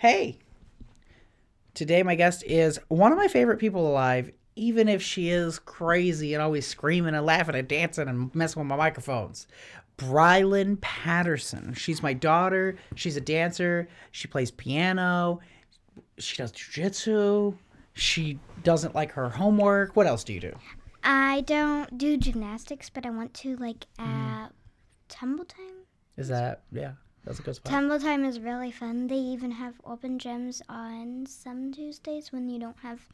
Hey, today my guest is one of my favorite people alive, even if she is crazy and always screaming and laughing and dancing and messing with my microphones. Brylan Patterson. She's my daughter. She's a dancer. She plays piano. She does jujitsu. She doesn't like her homework. What else do you do? I don't do gymnastics, but I want to like Mm-hmm. at tumble time. Is that, yeah, that's a good spot. Tumble time is really fun. They even have open gyms on some Tuesdays when you don't have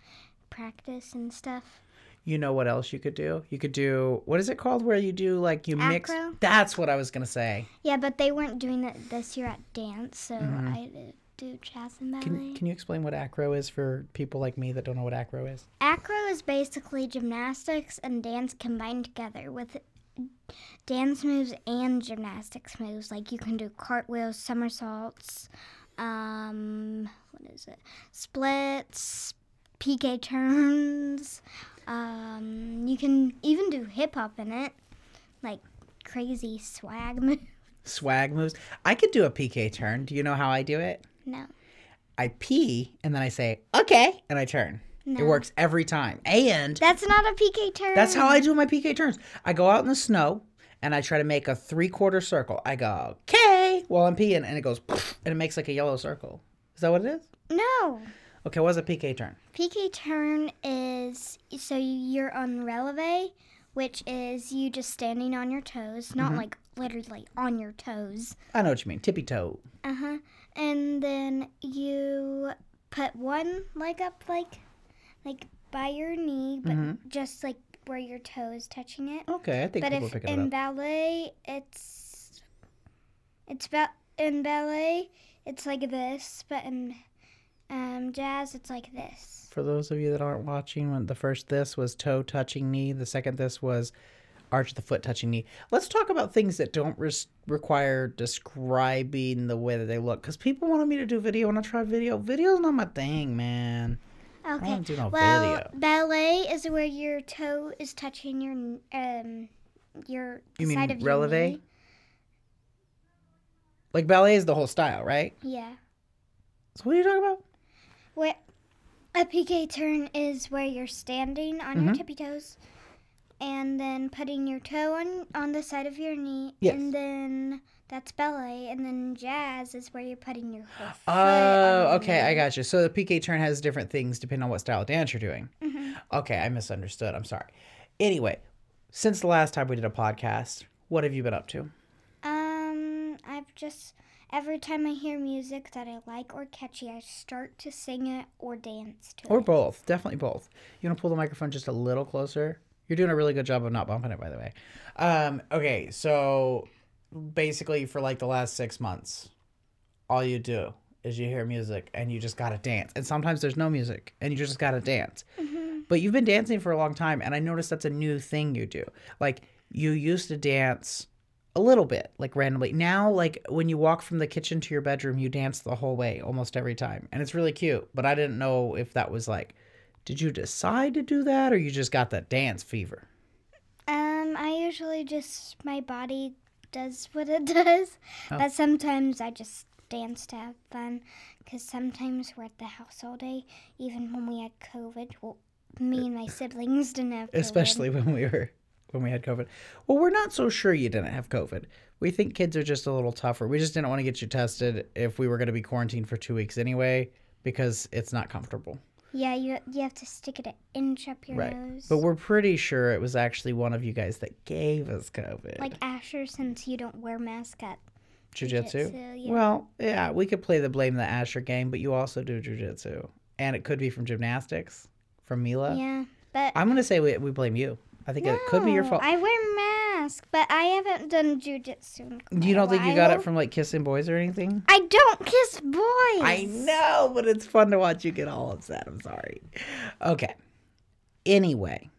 practice and stuff. You know what else you could do? You could do, what is it called where you do like you mix? That's what I was going to say. Yeah, but they weren't doing it this year at dance, so I do jazz and ballet. Mm-hmm. Can, can you explain what acro is for people like me that don't know what acro is? Acro is basically gymnastics and dance combined together with dance moves and gymnastics moves. Like you can do cartwheels, somersaults, um, what is it? Splits, PK turns. Um, you can even do hip hop in it, like crazy swag moves. Swag moves. I could do a PK turn. Do you know how I do it? No. I pee and then I say, okay, and I turn. It works every time. And That's not a PK turn. that's how I do my PK turns. I go out in the snow and I try to make a three quarter circle. I go, okay, while I'm peeing, and it goes, and it makes like a yellow circle. Is that what it is? No. Okay, what's a PK turn? PK turn is so you're on releve, which is you just standing on your toes, not like literally on your toes. I know what you mean. Tippy toe. Uh huh. And then you put one leg up like like by your knee, but just like where your toe is touching it. Okay, I think But people if in up. ballet, it's it's ba- in ballet, it's like this, but in um, jazz, it's like this. For those of you that aren't watching, when the first this was toe touching knee, the second this was arch of the foot touching knee. Let's talk about things that don't require describing the way that they look, because people wanted me to do video, and I tried video. Video's not my thing, man. Okay. don't do no well, video. ballet is where your toe is touching your um your You mean side of releve? your knee. Like ballet is the whole style, right? Yeah. So what are you talking about? Where a PK turn is where you're standing on your Mhm. tippy toes, and then putting your toe on on the side of your knee, Yes. and then that's ballet, and then jazz is where you're putting your whole foot. Oh, okay, I got you. So the PK turn has different things depending on what style of dance you're doing. Mhm. Okay, I misunderstood. I'm sorry. Anyway, since the last time we did a podcast, what have you been up to? Um, I've just every time I hear music that I like or catchy, I start to sing it or dance to Or it. Or both. Definitely both. You want to pull the microphone just a little closer? You're doing a really good job of not bumping it, by the way. Um, okay, so basically, for like the last six months, all you do is you hear music and you just gotta dance. And sometimes there's no music and you just gotta dance. But you've been dancing for a long time, and I noticed that's a new thing you do. Like, you used to dance a little bit, like randomly. Now, like, when you walk from the kitchen to your bedroom, you dance the whole way almost every time. And it's really cute. But I didn't know if that was like, did you decide to do that or you just got that dance fever? Um, I usually just my body does what it does, Oh. but sometimes I just dance to have fun. Cause sometimes we're at the house all day, even when we had COVID. Well, me and my siblings didn't have COVID. Especially when we were when we had COVID. Well, we're not so sure you didn't have COVID. We think kids are just a little tougher. We just didn't want to get you tested if we were going to be quarantined for two weeks anyway, because it's not comfortable. Yeah, you you have to stick it an inch up your Right. nose. But we're pretty sure it was actually one of you guys that gave us COVID. like Asher, since you don't wear mask at jujitsu. yeah. Well, yeah, we could play the blame the Asher game, but you also do jujitsu, and it could be from gymnastics, from Mila. yeah, but I'm gonna say we, we blame you. I think it could be your fault. I wear mask, but I haven't done jujitsu. you don't think you got it from like kissing boys or anything? I don't kiss boys. I know, but it's fun to watch you get all upset. I'm sorry. Okay. Anyway,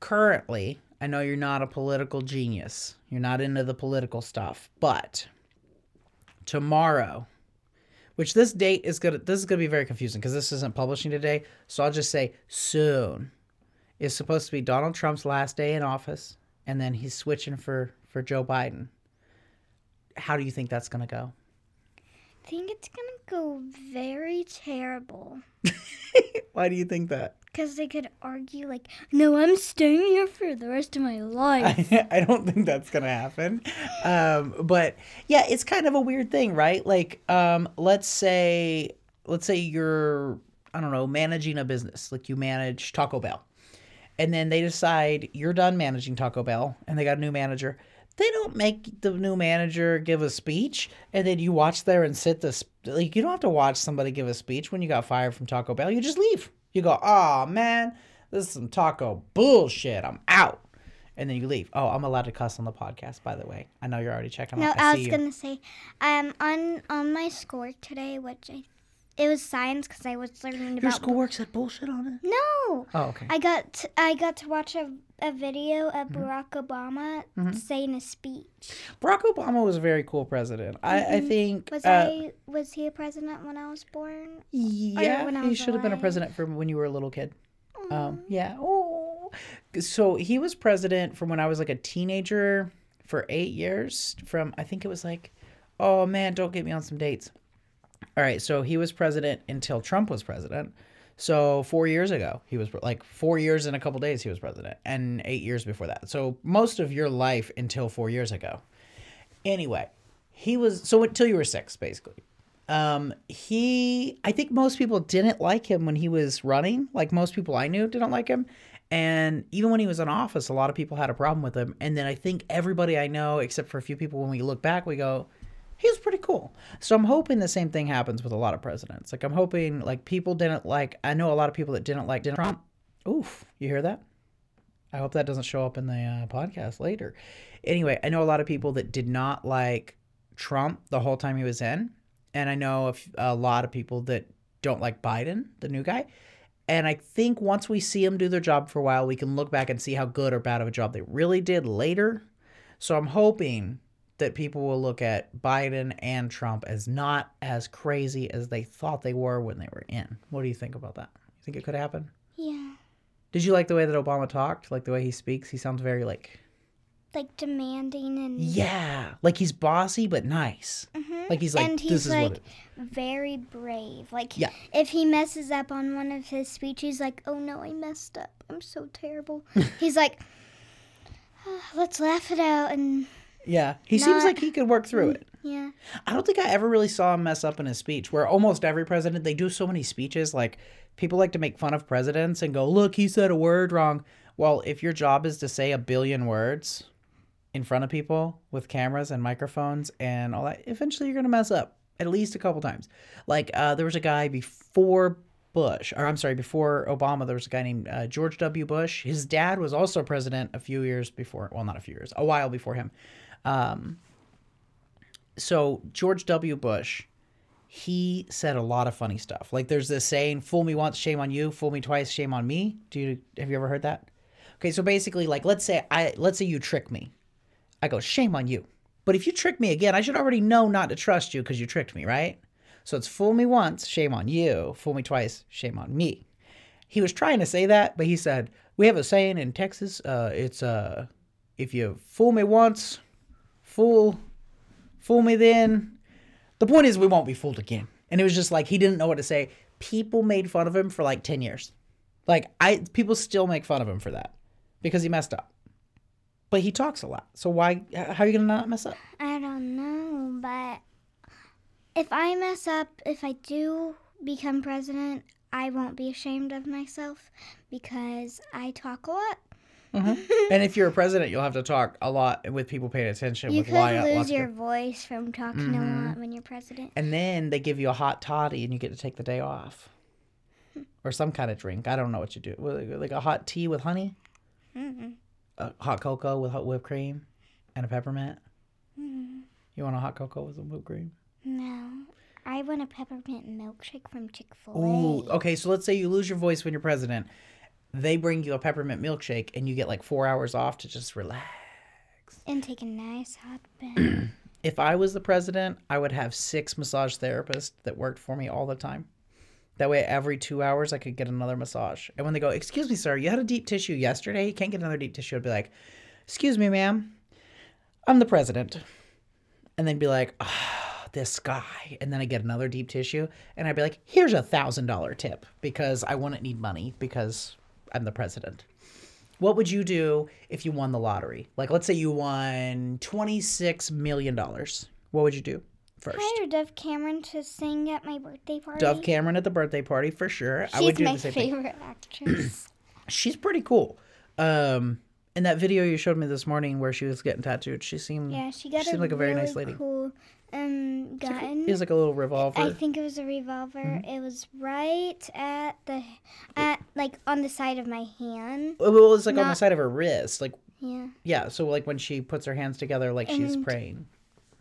currently, I know you're not a political genius. You're not into the political stuff, but tomorrow, which this date is gonna this is gonna be very confusing because this isn't publishing today. So I'll just say soon is supposed to be Donald Trump's last day in office, and then he's switching for for Joe Biden. How do you think that's gonna go? I think it's gonna go very terrible. Why do you think that? Because they could argue, like, no, I'm staying here for the rest of my life. I, I don't think that's gonna happen. Um, but yeah, it's kind of a weird thing, right? Like, um, let's say, let's say you're, I don't know, managing a business, like you manage Taco Bell, and then they decide you're done managing Taco Bell, and they got a new manager. They don't make the new manager give a speech, and then you watch there and sit this. Like, you don't have to watch somebody give a speech when you got fired from Taco Bell. You just leave. You go, oh man, this is some taco bullshit. I'm out. And then you leave. Oh, I'm allowed to cuss on the podcast, by the way. I know you're already checking No. I, see was you. gonna say, um, on on my score today, which I, it was science because I was learning to Your about. schoolwork said bullshit on it? No, Oh, okay. I got to, I got to watch a, a video of Mm-hmm. Barack Obama saying a speech. Barack Obama was a very cool president. I, I think. Mm-hmm. Was uh, I was he a president when I was born? Yeah, when I he was should have been a president from when you were a little kid. Um, yeah. Oh, so he was president from when I was like a teenager for eight years. From I think it was like, oh man, don't get me on some dates. All right, so he was president until Trump was president. So four years ago, he was like four years and a couple days he was president, and eight years before that. So most of your life until four years ago. Anyway, he was so until you were six, basically. Um, he, I think most people didn't like him when he was running. Like most people I knew didn't like him. And even when he was in office, a lot of people had a problem with him. And then I think everybody I know, except for a few people, when we look back, we go, he was pretty cool. So I'm hoping the same thing happens with a lot of presidents. Like I'm hoping like people didn't like, I know a lot of people that didn't like Trump. Oof, you hear that? I hope that doesn't show up in the uh, podcast later. Anyway, I know a lot of people that did not like Trump the whole time he was in, and I know a, lot of people that don't like Biden, the new guy. And I think once we see them do their job for a while, we can look back and see how good or bad of a job they really did later. So I'm hoping that people will look at Biden and Trump as not as crazy as they thought they were when they were in. What do you think about that? You think it could happen? Yeah, Did you like the way that Obama talked? Like the way he speaks? He sounds very like like demanding and yeah, like he's bossy but nice. Mhm. Like he's like and this he's is like very brave. Like Yeah. if he messes up on one of his speeches, like, oh no, I messed up. I'm so terrible. he's like, "Ah, let's laugh it out and Yeah, he seems like he could work through it. yeah. I don't think I ever really saw him mess up in his speech. Where almost every president they do so many speeches, like people like to make fun of presidents and go, "Look, he said a word wrong." Well, if your job is to say a billion words in front of people with cameras and microphones and all that, eventually you're gonna mess up at least a couple times. Like uh, there was a guy before Bush, or I'm sorry, before Obama, there was a guy named uh, George W. Bush. His dad was also president a few years before. Well, not a few years, a while before him. Um, so George W. Bush, he said a lot of funny stuff. Like there's this saying, "Fool me once, shame on you. Fool me twice, shame on me." Do you have you ever heard that? Okay, so basically, like let's say I let's say you trick me, I go shame on you. But if you trick me again, I should already know not to trust you because you tricked me, right? So it's fool me once, shame on you. Fool me twice, shame on me. He was trying to say that, but he said we have a saying in Texas. Uh, it's uh, if you fool me once, fool fool me then. The point is, we won't be fooled again. And it was just like he didn't know what to say. People made fun of him for like ten years. Like I, people still make fun of him for that because he messed up. But he talks a lot, so why? How are you gonna not mess up? I don't know, but if I mess up, if I do become president, I won't be ashamed of myself because I talk a lot. Mm-hmm. and if you're a president, you'll have to talk a lot with people paying attention. You with could why, lose your voice from talking Mm-hmm. a lot when you're president. and then they give you a hot toddy, and you get to take the day off, or some kind of drink. I don't know what you do, like a hot tea with honey, mm-hmm. a hot cocoa with hot whipped cream, and a peppermint. Mm-hmm. You want a hot cocoa with some whipped cream? No, I want a peppermint milkshake from Chick Fil Ooh, A. okay. So let's say you lose your voice when you're president. They bring you a peppermint milkshake, and you get like four hours off to just relax. And take a nice hot bath. If I was the president, I would have six massage therapists that worked for me all the time. That way, every two hours, I could get another massage. And when they go, "Excuse me, sir, you had a deep tissue yesterday. You can't get another deep tissue," I'd be like, "Excuse me, ma'am, I'm the president." And they'd be like, "Ah, this guy. And then I get another deep tissue and I'd be like, here's a thousand dollar tip because I wouldn't need money because I'm the president. What would you do if you won the lottery? Like, let's say you won $26 million. What would you do first? Hire Dove Cameron to sing at my birthday party. Dove Cameron at the birthday party for sure. I She's would do my the same thing. favorite actress. She's pretty cool. Um, in that video you showed me this morning where she was getting tattooed, she seemed yeah, she got She a seemed like a very really nice lady. cool um gun. it was like a little revolver. I think it was a revolver. Mm-hmm. It was right at the at like on the side of my hand. Well, it was like on the side of her wrist, like Yeah. yeah. So like when she puts her hands together, like she's praying.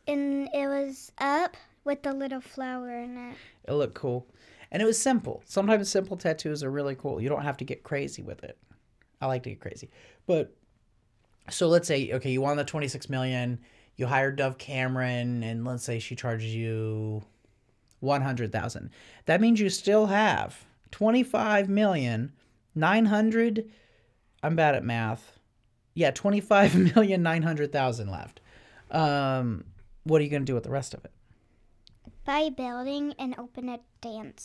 And it was up with the little flower in it. It looked cool, and it was simple. Sometimes simple tattoos are really cool. You don't have to get crazy with it. I like to get crazy, but so let's say okay, you won the twenty six million. You hire Dove Cameron, and let's say she charges you one hundred thousand. That means you still have twenty five million nine hundred. I'm bad at math. Yeah, twenty five million nine hundred thousand left. Um, what are you gonna do with the rest of it? Buy a building and open a dance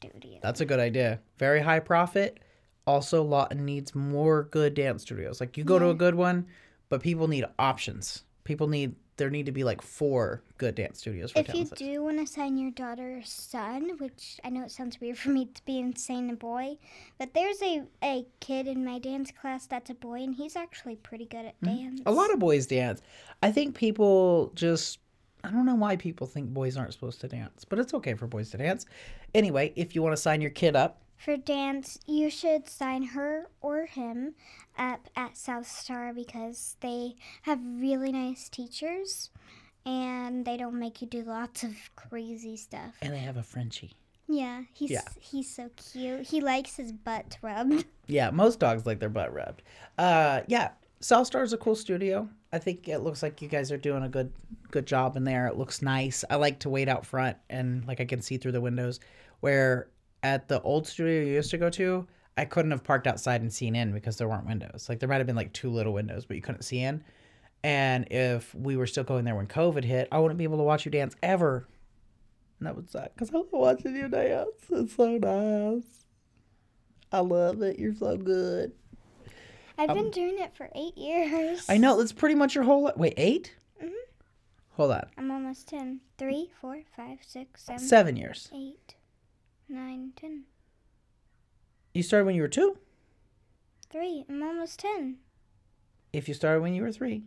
studio. That's a good idea. Very high profit. Also, Lawton needs more good dance studios. Like you go to a good one, but people need options. People need there need to be like four good dance studios for If you do want to sign your daughter or son, which I know it sounds weird for me to be insane a boy, but there's a, a kid in my dance class that's a boy and he's actually pretty good at mm-hmm. dance. A lot of boys dance. I think people just I don't know why people think boys aren't supposed to dance, but it's okay for boys to dance. Anyway, if you want to sign your kid up, For dance, you should sign her or him up at South Star because they have really nice teachers and they don't make you do lots of crazy stuff. and they have a Frenchie. Yeah, he's Yeah. he's so cute. He likes his butt rubbed. Yeah, most dogs like their butt rubbed. Uh, yeah, South Star is a cool studio. I think it looks like you guys are doing a good good job in there. It looks nice. I like to wait out front and like I can see through the windows. Where at the old studio you used to go to, I couldn't have parked outside and seen in because there weren't windows. Like there might have been like two little windows, but you couldn't see in. And if we were still going there when COVID hit, I wouldn't be able to watch you dance ever. And that would suck because I love watching you dance. It's so nice. I love it. You're so good. I've been doing it for eight years. Um, I know that's pretty much your whole life. Wait, 8 Mhm. Hold on, I'm almost ten. Three, four, five, six, seven, seven years. eight, nine, ten. You started when you were two. Three. I'm almost ten. If you started when you were three,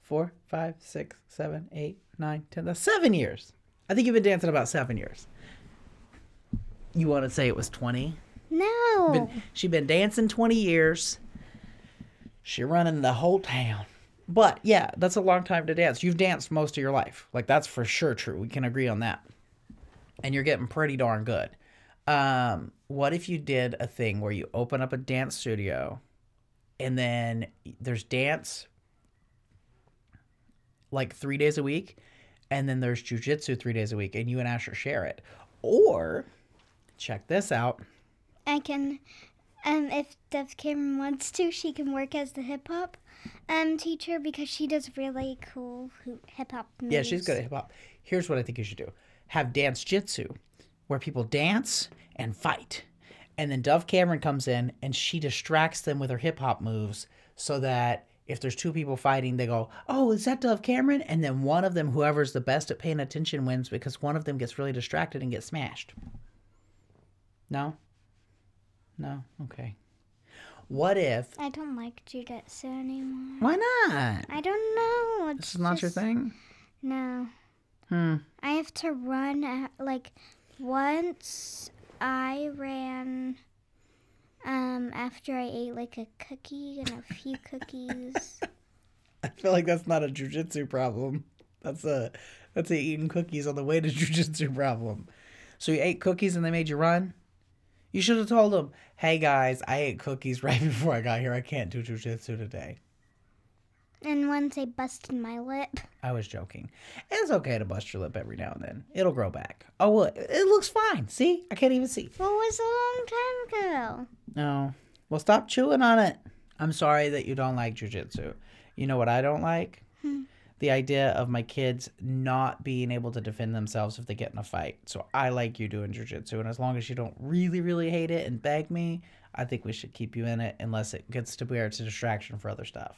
four, five, six, seven, eight, nine, ten. That's seven years. I think you've been dancing about seven years. You want to say it was twenty? No. Been, she been dancing 20 years. She running the whole town. But yeah, that's a long time to dance. You've danced most of your life. Like that's for sure true. We can agree on that. And you're getting pretty darn good. Um, what if you did a thing where you open up a dance studio and then there's dance like three days a week, and then there's jujitsu three days a week, and you and Asher share it. Or check this out. I can, um, if Dove Cameron wants to, she can work as the hip hop, um, teacher because she does really cool hip hop. Yeah, she's good at hip hop. Here's what I think you should do: have dance jitsu, where people dance and fight, and then Dove Cameron comes in and she distracts them with her hip hop moves, so that if there's two people fighting, they go, "Oh, is that Dove Cameron?" And then one of them, whoever's the best at paying attention, wins because one of them gets really distracted and gets smashed. No. No. Okay. What if? I don't like jujitsu anymore. Why not? I don't know. This is not your thing. No. Hmm. I have to run at, like once I ran um after I ate like a cookie and a few cookies. I feel like that's not a jujitsu problem. That's a that's a eating cookies on the way to jujitsu problem. So you ate cookies and they made you run. You should have told them, "Hey guys, I ate cookies right before I got here. I can't do jujitsu today." And once I busted my lip. I was joking. It's okay to bust your lip every now and then. It'll grow back. Oh, well, it looks fine. See, I can't even see. What was a long time ago? No. Well, stop chewing on it. I'm sorry that you don't like jujitsu. You know what I don't like? Hmm. the idea of my kids not being able to defend themselves if they get in a fight. So I like you doing jujitsu, and as long as you don't really, really hate it and beg me, I think we should keep you in it unless it gets to where it's a distraction for other stuff.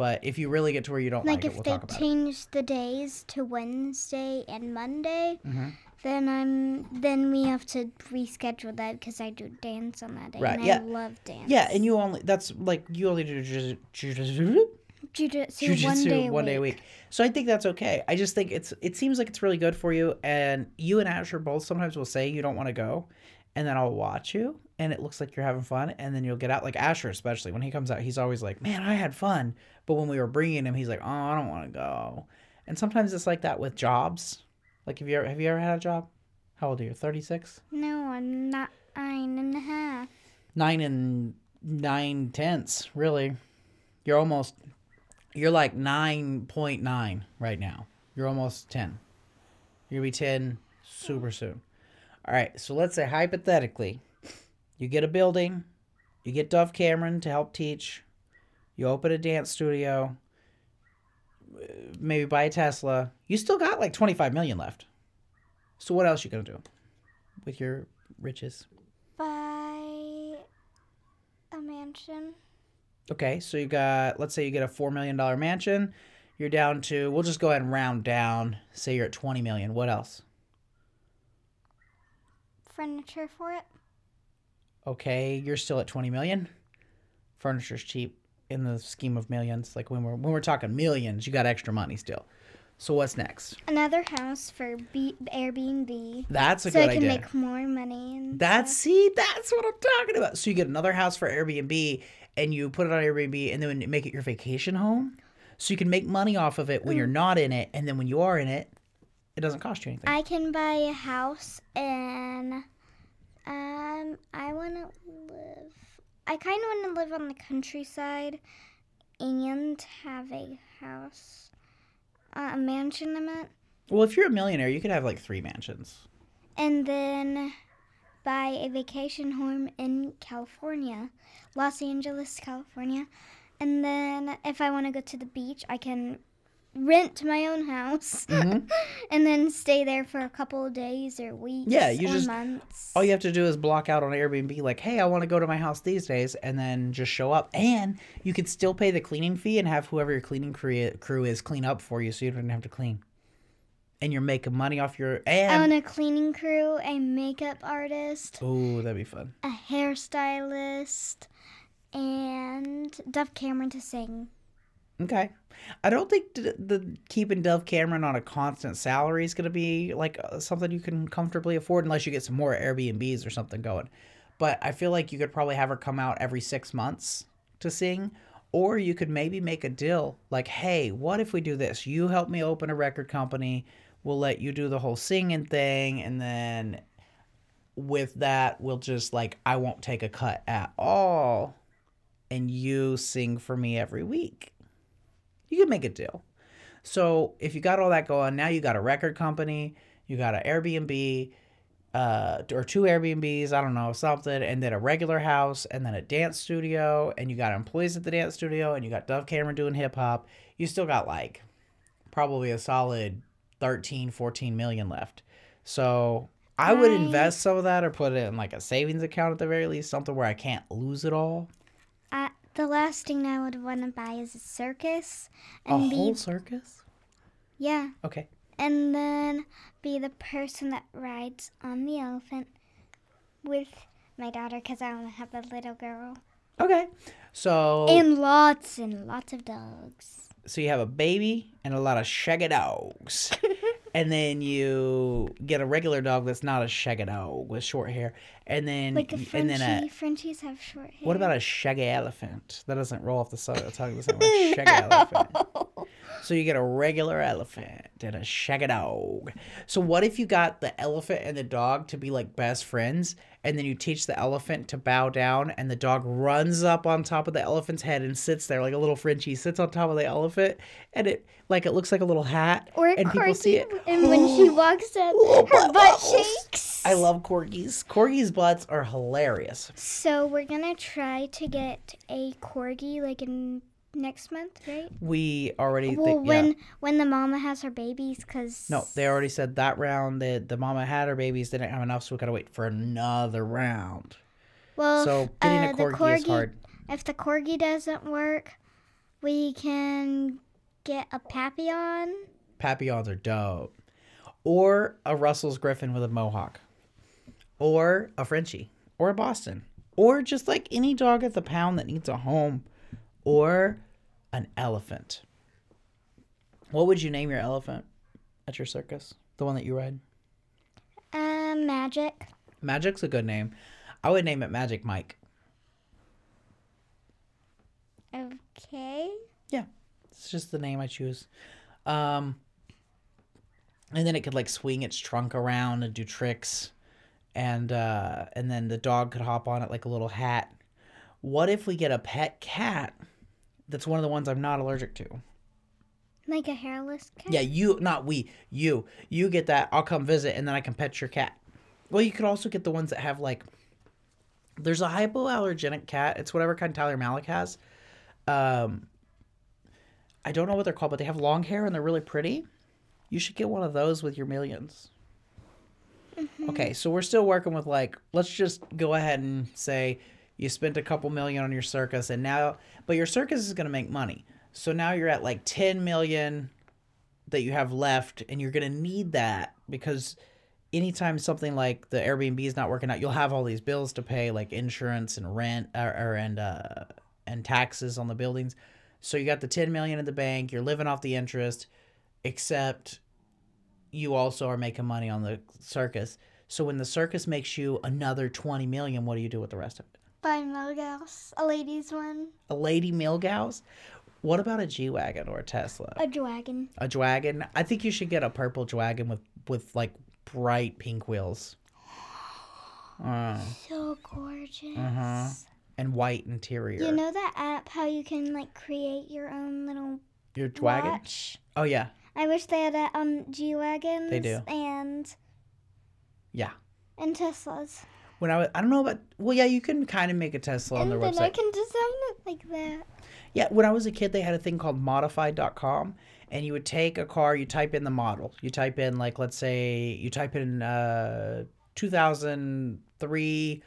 But if you really get to where you don't like, Like it, if we'll they it. change the days to Wednesday and Monday, Mhm. then I'm then we have to reschedule that because I do dance on that day. Right, And yeah. I love dance. Yeah, and you only that's like you only do jiu- jiu- jujitsu one day a one day a week. So I think that's okay. I just think it's it seems like it's really good for you. And you and Asher both sometimes will say you don't want to go, and then I'll watch you, and it looks like you're having fun, and then you'll get out. Like Asher, especially when he comes out, he's always like, "Man, I had fun," but when we were bringing him, he's like, "Oh, I don't want to go." And sometimes it's like that with jobs. Like, have you ever have you ever had a job? How old are you? Thirty six. No, I'm not nine and a half. nine and nine tenths, really. You're almost, you're like 9.9 right now. You're almost 10. You're to be 10 super soon. All right, so let's say hypothetically, you get a building, you get Dove Cameron to help teach, you open a dance studio, uh, maybe buy a Tesla. You still got like 25 million left. So what else you going to do with your riches? Buy a mansion. Okay, so you got, let's say you get a $4 million mansion. You're down to, we'll just go ahead and round down. Say you're at 20 million. What else? Furniture for it. Okay, you're still at 20 million. Furniture's cheap in the scheme of millions. Like when we're, when we're talking millions, you got extra money still. So what's next? Another house for B- Airbnb. That's a so good idea. So I can make more money. And That's see, that's what I'm talking about. So you get another house for Airbnb and you put it on Airbnb and then make it your vacation home. So you can make money off of it when you're not in it, and then when you are in it, it doesn't cost you anything. I can buy a house and um I want to live I kind of want to live on the countryside and have a house uh, a mansion I meant Well, if you're a millionaire, you could have like three mansions. and then buy a vacation home in California Los Angeles California and then if I want to go to the beach I can rent my own house Mhm. and then stay there for a couple of days or weeks Yeah, you or just- months All you have to do is block out on Airbnb, like, hey, I want to go to my house these days, and then just show up. And you could still pay the cleaning fee and have whoever your cleaning crew crew is clean up for you so you don't have to clean. And you're making money off your. I And. want a cleaning crew, a makeup artist, Oh, that'd be fun. a hairstylist, and Dove Cameron to sing. Okay. I don't think the, keeping Dove Cameron on a constant salary is going to be like uh, something you can comfortably afford unless you get some more Airbnbs or something going. But I feel like you could probably have her come out every six months to sing. Or you could maybe make a deal like, hey, what if we do this? You help me open a record company. We'll let you do the whole singing thing. And then with that, we'll just like, I won't take a cut at all. And you sing for me every week you could make a deal. So if you got all that going, now you got a record company, you got an Airbnb, uh, or two Airbnbs, I don't know, something, and then a regular house, and then a dance studio, and you got employees at the dance studio, and you got Dove Cameron doing hip hop. You still got like probably a solid 13, 14 million left. So I would invest some of that or put it in like a savings account at the very least, something where I can't lose it all. The last thing I would want to buy is a circus, A and be whole circus? yeah, Okay. and then be the person that rides on the elephant with my daughter because I want to have a little girl Okay. So and lots and lots of dogs. so you have a baby and a lot of shaggy dogs. and then you get a regular dog that's not a shaggy dog with short hair. And then Like a Frenchie. and then a Frenchies have short hair. what about a shaggy elephant? That doesn't roll off the side of the tongue the same way. Shaggy elephant. So you get a regular elephant and a shaggy dog. So what if you got the elephant and the dog to be like best friends, and then you teach the elephant to bow down, and the dog runs up on top of the elephant's head and sits there like a little Frenchie, sits on top of the elephant, and it like it looks like a little hat, Or a and people see it. And when she walks up, Oh, her butt butt shakes. I love corgis. Corgis' butts are hilarious. So we're gonna try to get a corgi, like in next month, right? We already Well, think, yeah. when when the mama has her babies, cause No, they already said that round that the mama had her babies didn't have enough, so we gotta wait for another round. well, so getting uh, a the corgi, is hard. If the corgi doesn't work, we can get a papillon. Papillons are dope. Or a Brussels Griffon with a mohawk. Or a Frenchie. Or a Boston. Or just like any dog at the pound that needs a home. Or an elephant. What would you name your elephant at your circus? The one that you ride? Um, magic. Magic's a good name. I would name it Magic Mike. Okay. Yeah. It's just the name I choose. Um, and then it could like swing its trunk around and do tricks, and uh, and then the dog could hop on it like a little hat. What if we get a pet cat? That's one of the ones I'm not allergic to. Like a hairless cat. Yeah, you, not we, you. You get that. I'll come visit, and then I can pet your cat. Well, you could also get the ones that have like. There's a hypoallergenic cat. It's whatever kind Tyler Malik has. Um, I don't know what they're called, but they have long hair and they're really pretty. You should get one of those with your 1000000s Okay, so we're still working with like, let's just go ahead and say you spent a couple million on your circus, and now, but your circus is going to make money. So now you're at like 10 million that you have left, and you're going to need that because anytime something like the Airbnb is not working out, you'll have all these bills to pay, like insurance and rent, or, or and uh, and taxes on the buildings. So you got the 10 million in the bank, you're living off the interest, except you also are making money on the circus. So when the circus makes you another 20 million, what do you do with the rest of it? By Milgauss, a lady's one. A Lady Milgauss? What about a G Wagon or a Tesla? A dragon. A Dragon? I think you should get a purple Dragon with, with like bright pink wheels. Uh, So gorgeous. Uh-huh. and white interior. You know that app how you can like create your own little Your Dragon? watch? Oh, yeah. I wish they had that on G wagons. They do. And Yeah. and Teslas. When I was, I don't know about, well, yeah, you can kind of make a Tesla on and their then website. I can design it like that. Yeah, when I was a kid, they had a thing called modified.com, and you would take a car, you type in the model. You type in, like, let's say, you type in uh, 2003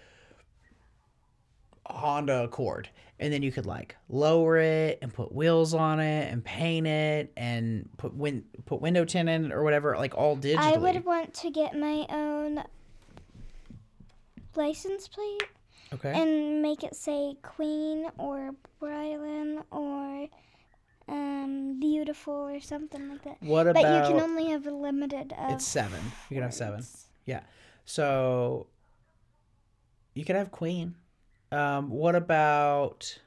Honda Accord, and then you could, like, lower it and put wheels on it and paint it and put win- put window tint in it or whatever, like, all digitally. I would want to get my own license plate okay. and make it say Queen or Brylan or um beautiful or something like that. what about? But you can only have a limited it's seven. You can have seven. Yeah. So you could have Queen. Um, what about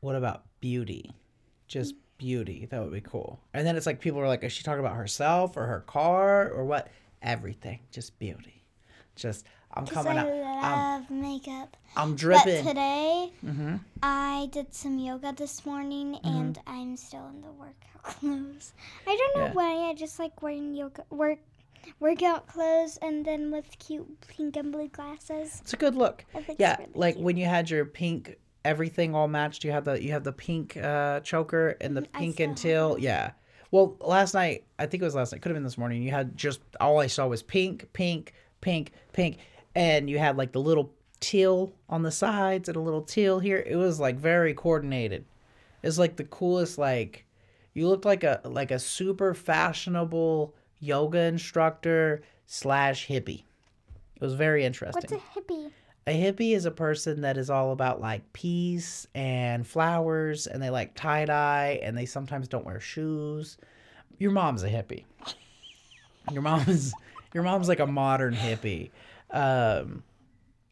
what about beauty? Just beauty. That would be cool. And then it's like people are like, is she talking about herself or her car or what? Everything. Just beauty. Just I'm coming I out. I'm, love makeup. I'm dripping. But today mm-hmm. I did some yoga this morning and I'm still in the workout clothes. I don't know Yeah. why. I just like wearing yoga work workout clothes and then with cute pink and blue glasses. It's a good look. I Yeah, really like cute. when you had your pink everything all matched. You had the you have the pink uh, choker and the I pink have until yeah. Well, last night I think it was last night. Could have been this morning. You had just all I saw was pink, pink, pink, pink, and you had like the little teal on the sides and a little teal here. It was like very coordinated. It's like the coolest. Like you looked like a like a super fashionable yoga instructor slash hippie. It was very interesting What's a hippie? A hippie is a person that is all about like peace and flowers and they like tie dye and they sometimes don't wear shoes. Your mom's a hippie. Your mom's your mom's like a modern hippie. Um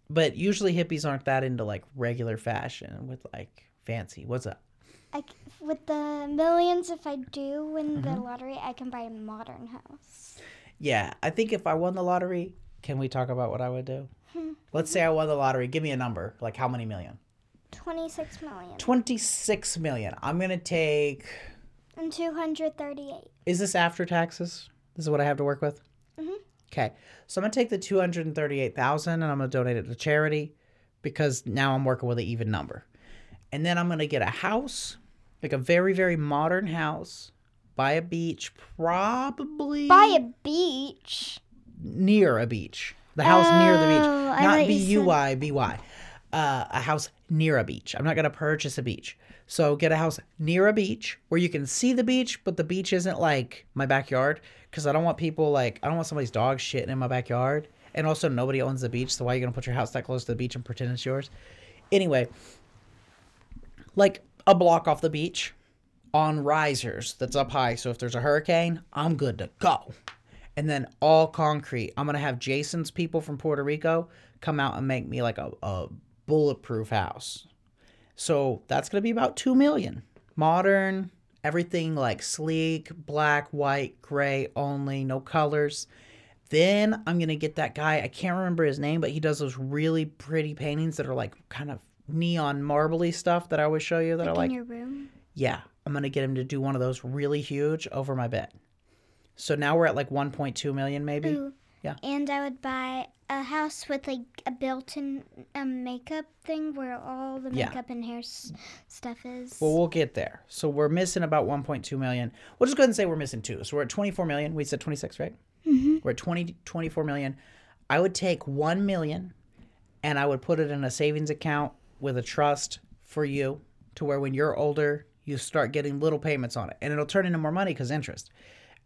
but usually hippies aren't that into like regular fashion with like fancy. What's up? I with the millions, if I do win Mm-hmm. the lottery, I can buy a modern house. Yeah, I think if I won the lottery, can we talk about what I would do? Hmm. Let's say I won the lottery. Give me a number. Like how many million? Twenty-six million 26 million. I'm going to take and two hundred thirty-eight. Is this after taxes? This is what I have to work with? Mhm. Okay. So I'm going to take the 238,000 and I'm going to donate it to charity because now I'm working with an even number. And then I'm going to get a house, like a very, very modern house by a beach, probably By a beach. near a beach. The house near the beach. Oh, Not B U Y B Y. Uh, a house near a beach. I'm not going to purchase a beach. So get a house near a beach where you can see the beach, but the beach isn't like my backyard because I don't want people like, I don't want somebody's dog shitting in my backyard. And also, nobody owns the beach. So why are you going to put your house that close to the beach and pretend it's yours? Anyway, like a block off the beach on risers that's up high. So if there's a hurricane, I'm good to go. And then all concrete. I'm gonna have Jason's people from Puerto Rico come out and make me like a, a bulletproof house. So that's gonna be about two million. Modern, everything like sleek, black, white, gray only, no colors. Then I'm gonna get that guy. I can't remember his name, but he does those really pretty paintings that are like kind of neon marbly stuff that I always show you that I like. in your room. Yeah, I'm gonna get him to do one of those really huge over my bed. So now we're at like 1.2 million, maybe. Ooh. Yeah. And I would buy a house with like a built-in um, makeup thing where all the Yeah. makeup and hair s- stuff is. Well, we'll get there. So we're missing about 1.2 million. We'll just go ahead and say we're missing two. So we're at 24 million. We said 26, right? Mm-hmm. We're at 20, 24 million. I would take 1 million and I would put it in a savings account with a trust for you to where when you're older, you start getting little payments on it and it'll turn into more money because interest.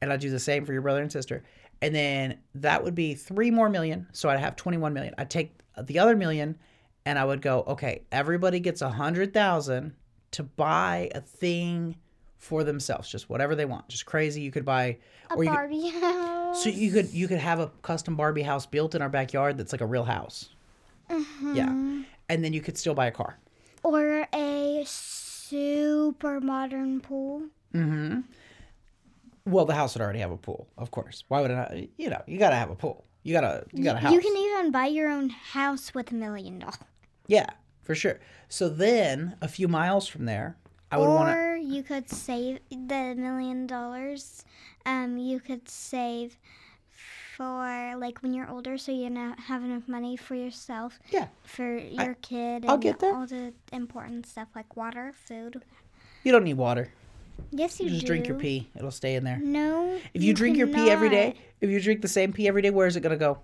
And I'd do the same for your brother and sister. And then that would be three more million. So I'd have 21 million. I'd take the other million and I would go, okay, everybody gets a hundred thousand to buy a thing for themselves, just whatever they want, just crazy. You could buy, a or you could, Barbie house. so you could you could have a custom Barbie house built in our backyard that's like a real house. Yeah, and then you could still buy a car. or a super modern pool. Mm-hmm. Well, the house would already have a pool, of course. Why would it not? You know, you gotta have a pool. You gotta you got a house. You can even buy your own house with a million dollars. yeah, for sure. So then, a few miles from there, I would or want to. you could save the million dollars. Um, you could save for like when you're older, so you not have enough money for yourself, Yeah, for your kid, and I'll get there. all the important stuff like water, food. you don't need water. Yes, you You just do. drink your pee; it'll stay in there. No. If you, drink your pee every day, if you drink the same pee every day, where is it gonna go?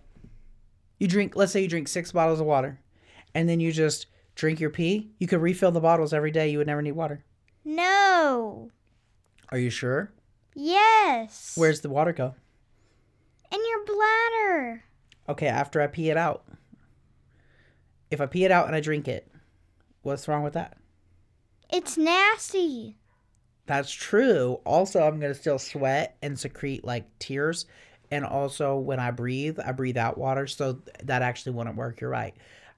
You drink, let's say you drink six bottles of water, and then you just drink your pee. You could refill the bottles every day. You would never need water. No. Are you sure? Yes. Where's the water go? in your bladder? Okay, after I pee it out. If I pee it out and I drink it, what's wrong with that? It's nasty. That's true. Also, I'm going to still sweat and secrete like tears. And also, when I breathe, I breathe out water. So that actually wouldn't work. You're right.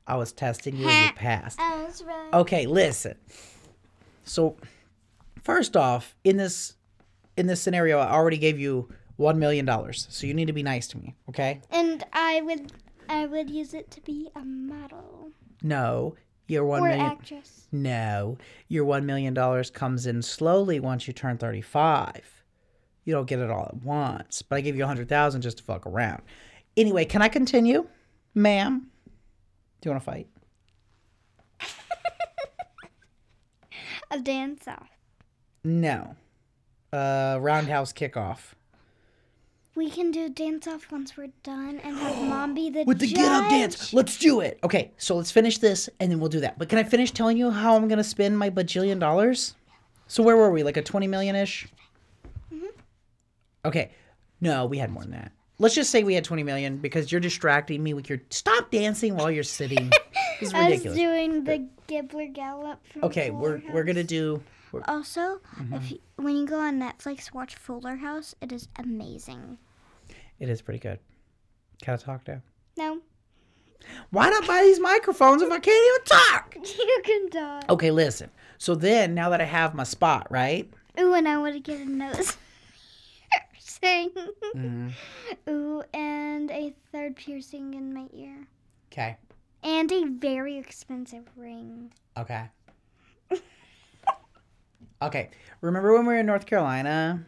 I was testing you and you passed. Oh, I was right. Okay, listen. So, first off, in this in this scenario, I already gave you one million dollars. So you need to be nice to me, okay? And I would, I would use it to be a model No, your one or million. actress. No, your $1 million comes in slowly once you turn 35. You don't get it all at once, but I give you a 100000 just to fuck around. Anyway, can I continue? Ma'am? Do you want to fight? A dance off. No. Uh, roundhouse kickoff. We can do dance off once we're done and have mom be the With the judge. get up dance. Let's do it. Okay, so let's finish this and then we'll do that. But can I finish telling you how I'm going to spend my bajillion dollars? So where were we? Like a 20 million ish? Mm-hmm. Okay. No, we had more than that. Let's just say we had 20 million because you're distracting me with your stop dancing while you're sitting. This is I was doing the Gibbler Gallop. From Okay, we're we're going to do Also, Mm-hmm. if you, when you go on Netflix, watch Fuller House. It is amazing. It is pretty good. Can I talk now? No, Why not buy these microphones if I can't even talk? you can die. Okay, listen. So then now that I have my spot, right? Ooh, and I want to get a nose piercing. Mm-hmm. Ooh, and a third piercing in my ear. Okay. And a very expensive ring. Okay. Okay. Remember when we were in North Carolina?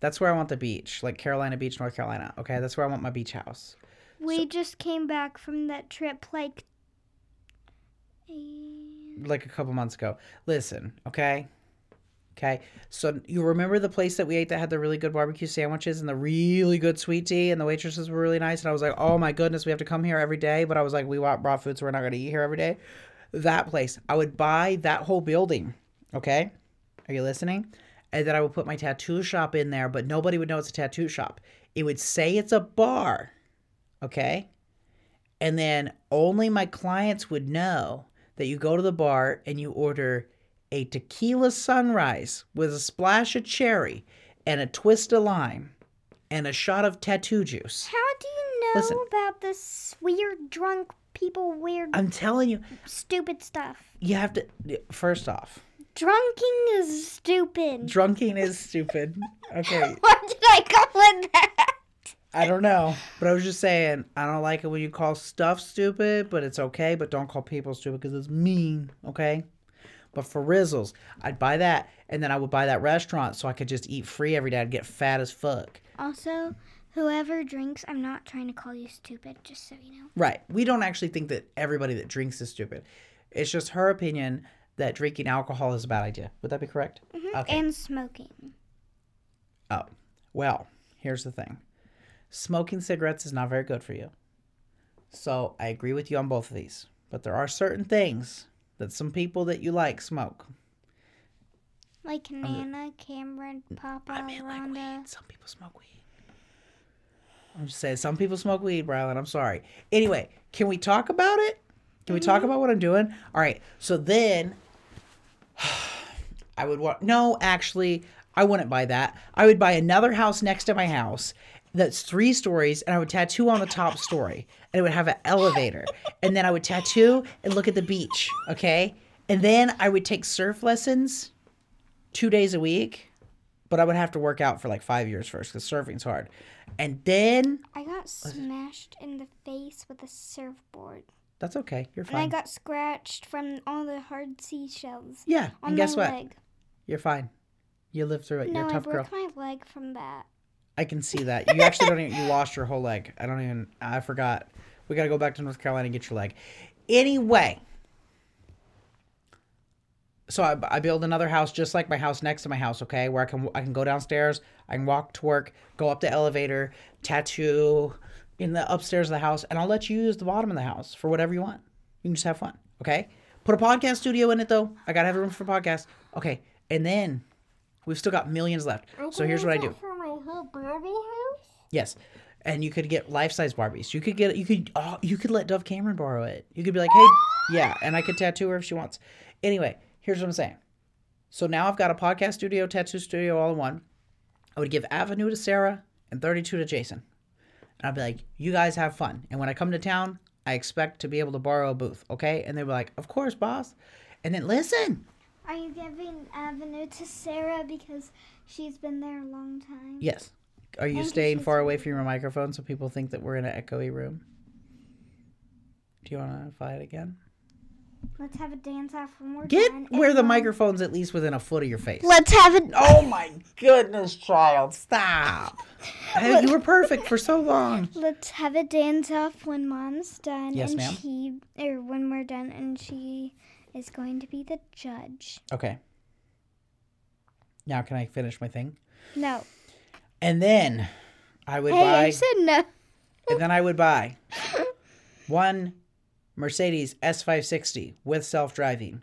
That's where I want the beach, like Carolina Beach, North Carolina. Okay, that's where I want my beach house. We just came back from that trip like like a couple months ago. Listen, okay? Okay. So you remember the place that we ate that had the really good barbecue sandwiches and the really good sweet tea and the waitresses were really nice and I was like, "Oh my goodness, we have to come here every day." But I was like, "We want raw food, so we're not going to eat here every day." That place, I would buy that whole building. Okay? Are you listening? And then I would put my tattoo shop in there, but nobody would know it's a tattoo shop. It would say it's a bar. Okay? And then only my clients would know that you go to the bar and you order a tequila sunrise with a splash of cherry and a twist of lime and a shot of tattoo juice. How do you know Listen. about this weird drunk people, weird I'm telling you, stupid stuff? you have to. First off, Drunking is stupid. drunking is stupid. Okay, What did I call it that? I don't know, but I was just saying I don't like it when you call stuff stupid, but it's okay. But don't call people stupid because it's mean. Okay. But for Rizzles, I'd buy that, and then I would buy that restaurant so I could just eat free every day. I'd get fat as fuck. Also, whoever drinks, I'm not trying to call you stupid, just so you know. Right. We don't actually think that everybody that drinks is stupid. It's just her opinion that drinking alcohol is a bad idea. Would that be correct? Mm-hmm. Okay. And smoking. Oh, well, here's the thing smoking cigarettes is not very good for you. So I agree with you on both of these. But there are certain things that some people that you like smoke. Like oh, Nana, Cameron, Papa, I mean, like Rhonda. weed. Some people smoke weed. I'm just saying, some people smoke weed, Brylan. I'm sorry. Anyway, can we talk about it? Can we talk mm-hmm. about what I'm doing? All right. So then I would want, no, actually, I wouldn't buy that. I would buy another house next to my house that's three stories, and I would tattoo on the top story, and it would have an elevator. And then I would tattoo and look at the beach, okay? And then I would take surf lessons two days a week, but I would have to work out for like five years first because surfing's hard. And then I got smashed in the face with a surfboard. That's okay. You're fine. And I got scratched from all the hard seashells yeah. And guess what? leg. You're fine. You lived through it. No, You're a I tough girl. broke my leg from that. I can see that. You actually don't even, you lost your whole leg. I don't even, I forgot. We got to go back to North Carolina and get your leg. Anyway. So I, I build another house just like my house next to my house, okay? Where I can I can go downstairs, I can walk to work, go up the elevator, tattoo in the upstairs of the house, and I'll let you use the bottom of the house for whatever you want. You can just have fun, okay? Put a podcast studio in it though. I gotta have room for podcasts. Okay, and then we've still got millions left. So here's what I do. For my whole Barbie house? Yes. And you could get life size Barbies. You could get you could oh, you could let Dove Cameron borrow it. You could be like, hey, yeah, and I could tattoo her if she wants. Anyway, here's what I'm saying. So now I've got a podcast studio, tattoo studio all in one. I would give Avenue to Sarah and 32 to Jason. And I'd be like, you guys have fun. And when I come to town, I expect to be able to borrow a booth, okay? And they were like, of course, boss. And then listen. Are you giving uh, Avenue to Sarah because she's been there a long time? Yes. Are you Thank staying far away from your microphone so people think that we're in an echoey room? Do you want to fight again? Let's have a dance off one more Get time. Get where the microphone's at least within a foot of your face. Let's have it. Oh my goodness, child, stop! Hey, you were perfect for so long. Let's have a dance off when mom's done. Yes, and ma'am. She, or when we're done, and she is going to be the judge. Okay. Now can I finish my thing? No. And then I would Hey, buy. I said no. and then I would buy one Mercedes S560 with self-driving,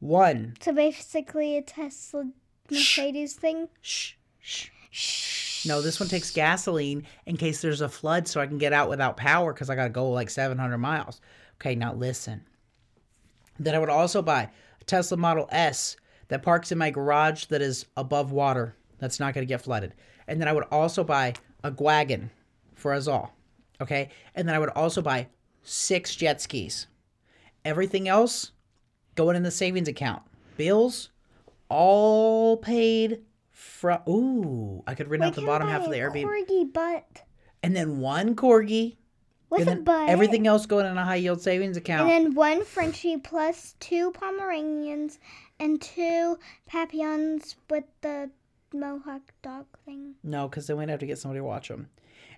one So basically, a Tesla Mercedes thing. Shh. Shh shh. No, this one takes gasoline in case there's a flood so I can get out without power because I got to go like 700 miles. Okay, now listen. Then I would also buy a Tesla Model S that parks in my garage that is above water that's not going to get flooded. And then I would also buy a wagon for us all. Okay? And then I would also buy six jet skis. Everything else going in the savings account. Bills all paid from ooh, I could rent out the bottom half of the Airbnb. Corgi butt and then one corgi with a butt. everything else going in a high yield savings account. And then one Frenchie plus two Pomeranians and two Papillons with the Mohawk dog thing. no, because then we'd have to get somebody to watch them.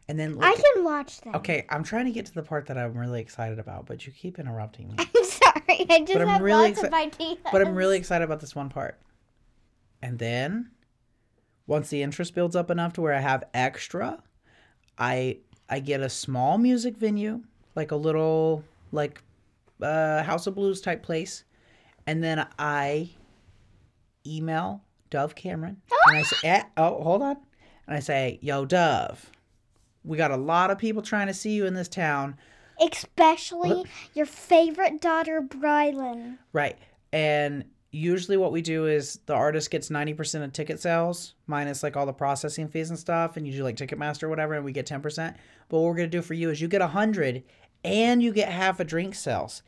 And then I can watch them. okay, I'm trying to get to the part that I'm really excited about, but you keep interrupting me. I'm sorry. I just I'm have really lots of ideas. But I'm really excited about this one part. And then once the interest builds up enough to where I have extra, I I get a small music venue, like a little like uh House of Blues type place. And then I email Dove Cameron and I say, eh, "Oh, hold on." And I say, "Yo, Dove, we got a lot of people trying to see you in this town. Especially your favorite daughter, Brylan. Right. And usually what we do is the artist gets 90% of ticket sales minus like all the processing fees and stuff and you do like Ticketmaster or whatever and we get 10%. But what we're going to do for you is you get 100 and you get half a drink sales.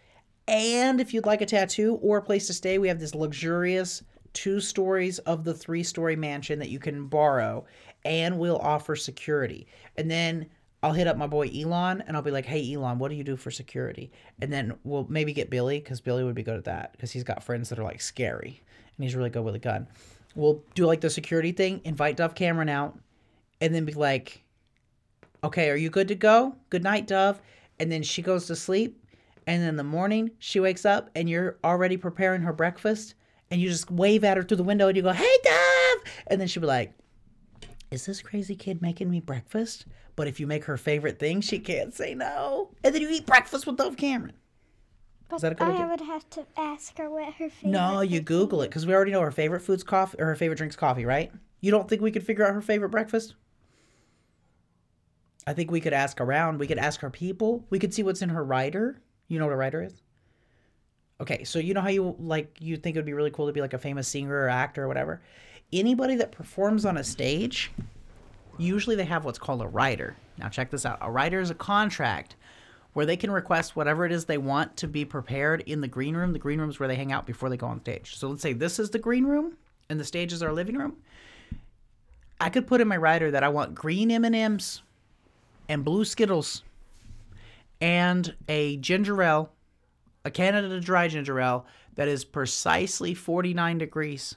And if you'd like a tattoo or a place to stay, we have this luxurious two stories of the three story mansion that you can borrow and we'll offer security. And then I'll hit up my boy Elon and I'll be like, "Hey Elon, what do you do for security?" And then we'll maybe get Billy because Billy would be good at that because he's got friends that are like scary and he's really good with a gun. We'll do like the security thing, invite Dove Cameron out, and then be like, "Okay, are you good to go? Good night, Dove." And then she goes to sleep, and then in the morning she wakes up and you're already preparing her breakfast, and you just wave at her through the window and you go, "Hey, Dove," and then she'll be like is this crazy kid making me breakfast? But if you make her favorite thing, she can't say no. And then you eat breakfast with Dove Cameron. Is that a good I idea? would have to ask her what her favorite. No, you Google it because we already know her favorite food's coffee or her favorite drink's coffee, right? You don't think we could figure out her favorite breakfast? I think we could ask around. We could ask our people. We could see what's in her rider. You know what a rider is? Okay, so you know how you like you think it would be really cool to be like a famous singer or actor or whatever. Anybody that performs on a stage, usually they have what's called a rider. Now check this out. A rider is a contract where they can request whatever it is they want to be prepared in the green room. The green room is where they hang out before they go on stage. So let's say this is the green room and the stage is our living room. I could put in my rider that I want green M&Ms and blue Skittles and a ginger ale, a Canada Dry ginger ale that is precisely 49 degrees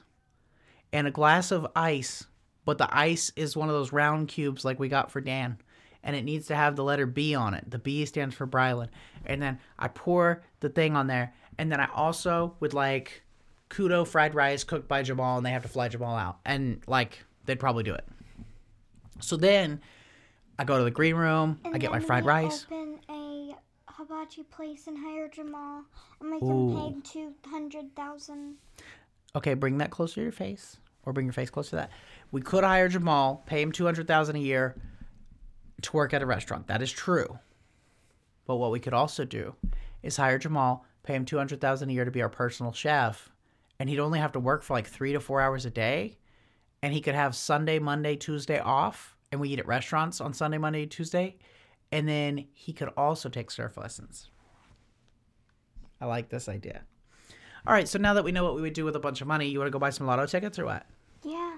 and a glass of ice, but the ice is one of those round cubes like we got for Dan. And it needs to have the letter B on it. The B stands for Brylan. And then I pour the thing on there. And then I also would like kudo fried rice cooked by Jamal, and they have to fly Jamal out. And like, they'd probably do it. So then I go to the green room, I get my fried rice. Open a hibachi place and hire Jamal and make Ooh. him pay two hundred thousand. Okay, bring that closer to your face, or bring your face closer to that. We could hire Jamal, pay him two hundred thousand a year to work at a restaurant. That is true. But what we could also do is hire Jamal, pay him two hundred thousand a year to be our personal chef, and he'd only have to work for like three to four hours a day, and he could have Sunday, Monday, Tuesday off, and we eat at restaurants on Sunday, Monday, Tuesday, and then he could also take surf lessons. I like this idea. All right, so now that we know what we would do with a bunch of money, you want to go buy some lotto tickets or what? Yeah,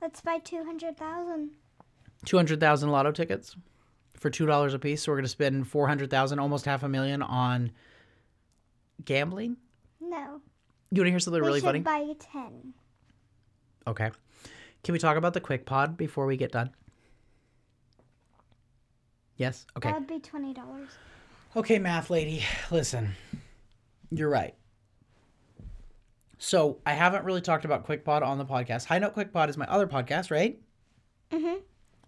let's buy two hundred thousand. 200,000 lotto tickets for $2 a piece. So we're going to spend 400,000, almost half a million on gambling. No, You want to hear something we really should funny? buy ten. Okay. Can we talk about the quick pod before we get done? Yes. Okay. That would be twenty dollars. Okay, math lady, listen. You're right. So I haven't really talked about QuickPod on the podcast. High Note QuickPod is my other podcast, right? Mhm.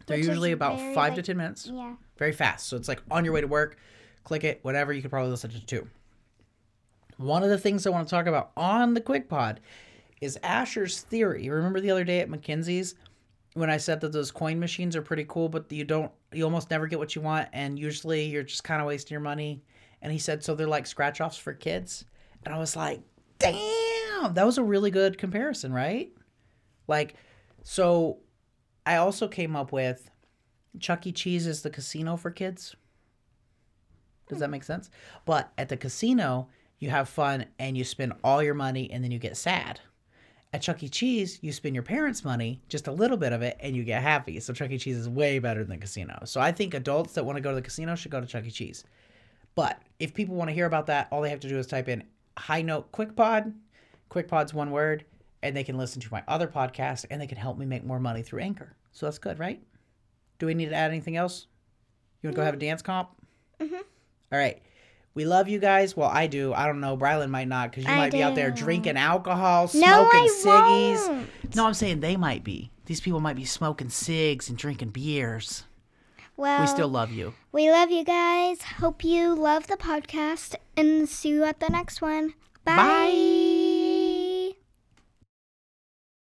They're Which usually about very, five to ten minutes. Yeah. very fast. So it's like on your way to work, click it, whatever. You could probably listen to two. One of the things I want to talk about on the QuickPod is Asher's theory. Remember the other day at McKinsey's when I said that those coin machines are pretty cool, but you don't, you almost never get what you want, and usually you're just kind of wasting your money. And he said, so they're like scratch offs for kids. And I was like, damn, that was a really good comparison, right? Like, so I also came up with Chuck E. Cheese is the casino for kids. Does that hmm. make sense? But at the casino, you have fun and you spend all your money and then you get sad. At Chuck E. Cheese, you spend your parents' money, just a little bit of it, and you get happy. So Chuck E. Cheese is way better than the casino. So I think adults that want to go to the casino should go to Chuck E. Cheese. But if people want to hear about that, all they have to do is type in high note quick pod. Quick pod's one word, and they can listen to my other podcast and they can help me make more money through Anchor. So that's good, right? Do we need to add anything else? You want to go have a dance comp? Mhm. All right. We love you guys. Well, I do. I don't know. Brylan might not because you I might be out there drinking alcohol, smoking No, I ciggies. won't. No, I'm saying they might be. These people might be smoking cigs and drinking beers. Well, We still love you. we love you guys. Hope you love the podcast and see you at the next one. Bye.